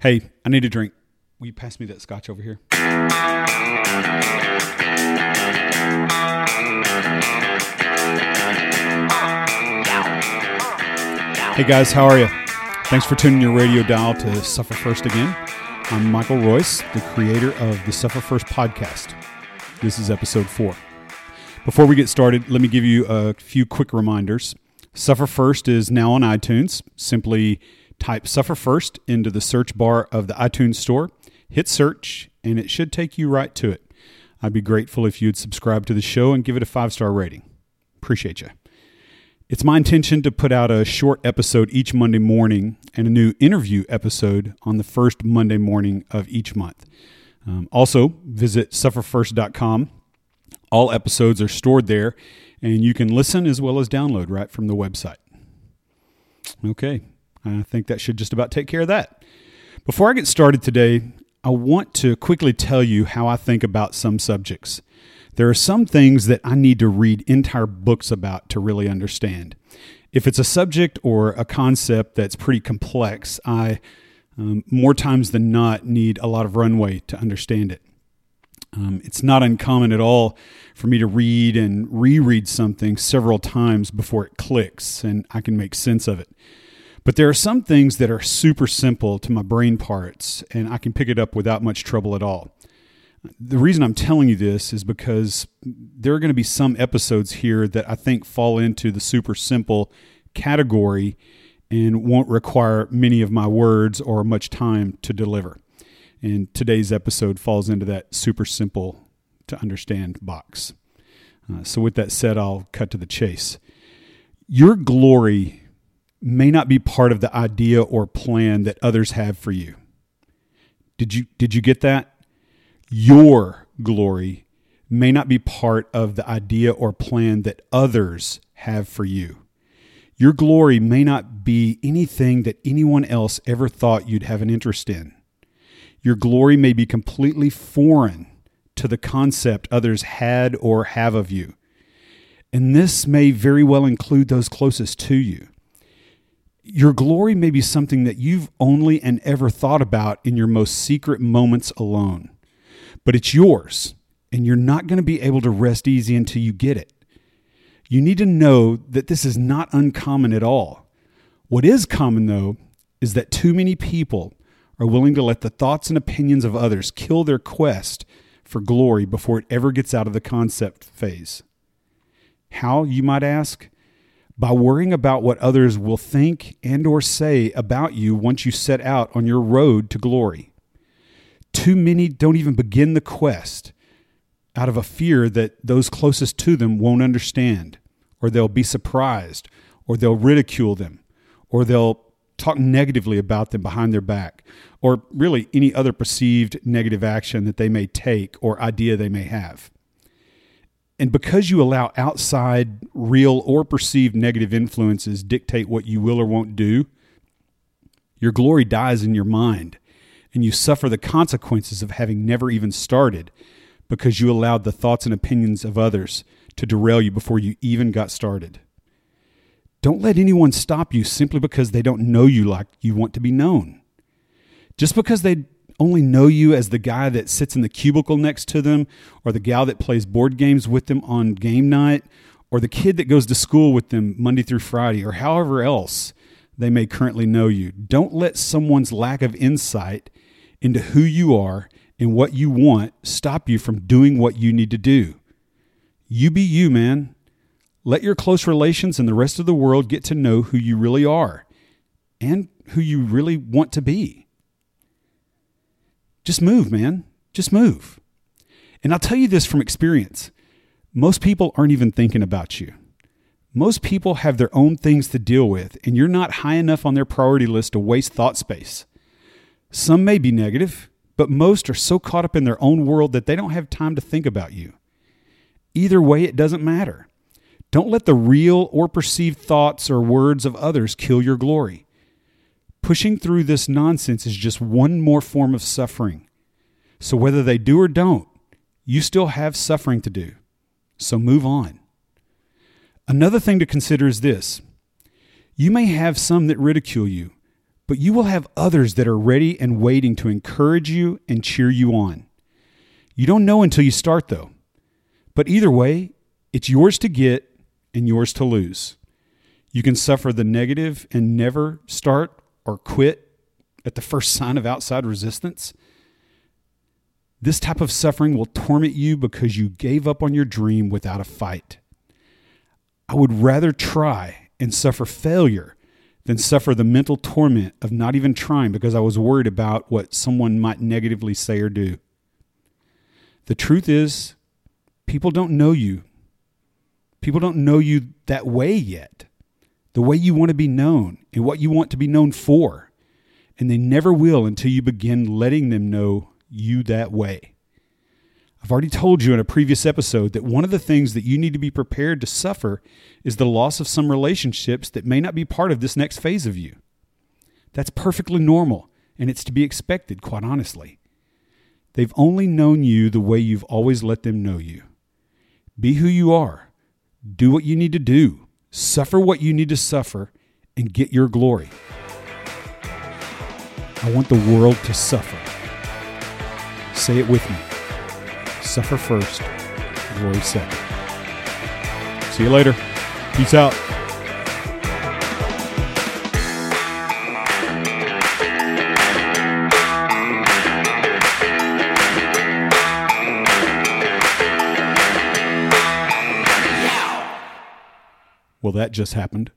Hey, I need a drink. Will you pass me that scotch over here? Hey guys, how are you? Thanks for tuning your radio dial to Suffer First again. I'm Michael Royce, the creator of the Suffer First podcast. This is episode four. Before we get started, let me give you a few quick reminders. Suffer First is now on iTunes. Simply type Suffer First into the search bar of the iTunes store, hit search, and it should take you right to it. I'd be grateful if you'd subscribe to the show and give it a five star rating. Appreciate you. It's my intention to put out a short episode each Monday morning and a new interview episode on the first Monday morning of each month. Um, also, visit sufferfirst.com. All episodes are stored there, and you can listen as well as download right from the website. Okay, I think that should just about take care of that. Before I get started today, I want to quickly tell you how I think about some subjects. There are some things that I need to read entire books about to really understand. If it's a subject or a concept that's pretty complex, I um, more times than not need a lot of runway to understand it. Um, it's not uncommon at all for me to read and reread something several times before it clicks and I can make sense of it. But there are some things that are super simple to my brain parts and I can pick it up without much trouble at all. The reason I'm telling you this is because there are going to be some episodes here that I think fall into the super simple category and won't require many of my words or much time to deliver. And today's episode falls into that super simple to understand box. Uh, so, with that said, I'll cut to the chase. Your glory may not be part of the idea or plan that others have for you. Did you, did you get that? your glory may not be part of the idea or plan that others have for you. Your glory may not be anything that anyone else ever thought you'd have an interest in. Your glory may be completely foreign to the concept others had or have of you. And this may very well include those closest to you. Your glory may be something that you've only and ever thought about in your most secret moments alone but it's yours, and you're not going to be able to rest easy until you get it. You need to know that this is not uncommon at all. What is common, though, is that too many people are willing to let the thoughts and opinions of others kill their quest for glory before it ever gets out of the concept phase. How, you might ask? By worrying about what others will think and or say about you once you set out on your road to glory. Too many don't even begin the quest out of a fear that those closest to them won't understand, or they'll be surprised, or they'll ridicule them, or they'll talk negatively about them behind their back, or really any other perceived negative action that they may take or idea they may have. And because you allow outside, real, or perceived negative influences dictate what you will or won't do, your glory dies in your mind and you suffer the consequences of having never even started because you allowed the thoughts and opinions of others to derail you before you even got started. Don't let anyone stop you simply because they don't know you like you want to be known. Just because they only know you as the guy that sits in the cubicle next to them, or the gal that plays board games with them on game night, or the kid that goes to school with them Monday through Friday, or however else they may currently know you. Don't let someone's lack of insight into who you are and what you want stop you from doing what you need to do. You be you, man. Let your close relations and the rest of the world get to know who you really are and who you really want to be. Just move, man. Just move. And I'll tell you this from experience most people aren't even thinking about you. Most people have their own things to deal with, and you're not high enough on their priority list to waste thought space. Some may be negative, but most are so caught up in their own world that they don't have time to think about you. Either way, it doesn't matter. Don't let the real or perceived thoughts or words of others kill your glory. Pushing through this nonsense is just one more form of suffering. So, whether they do or don't, you still have suffering to do. So, move on. Another thing to consider is this you may have some that ridicule you, but you will have others that are ready and waiting to encourage you and cheer you on. You don't know until you start, though. But either way, it's yours to get and yours to lose. You can suffer the negative and never start or quit at the first sign of outside resistance. This type of suffering will torment you because you gave up on your dream without a fight. I would rather try and suffer failure than suffer the mental torment of not even trying because I was worried about what someone might negatively say or do. The truth is, people don't know you. People don't know you that way yet, the way you want to be known and what you want to be known for. And they never will until you begin letting them know you that way. I've already told you in a previous episode that one of the things that you need to be prepared to suffer is the loss of some relationships that may not be part of this next phase of you. That's perfectly normal, and it's to be expected, quite honestly. They've only known you the way you've always let them know you. Be who you are, do what you need to do, suffer what you need to suffer, and get your glory. I want the world to suffer. Say it with me suffer first, glory second. See you later. Peace out. Well, that just happened.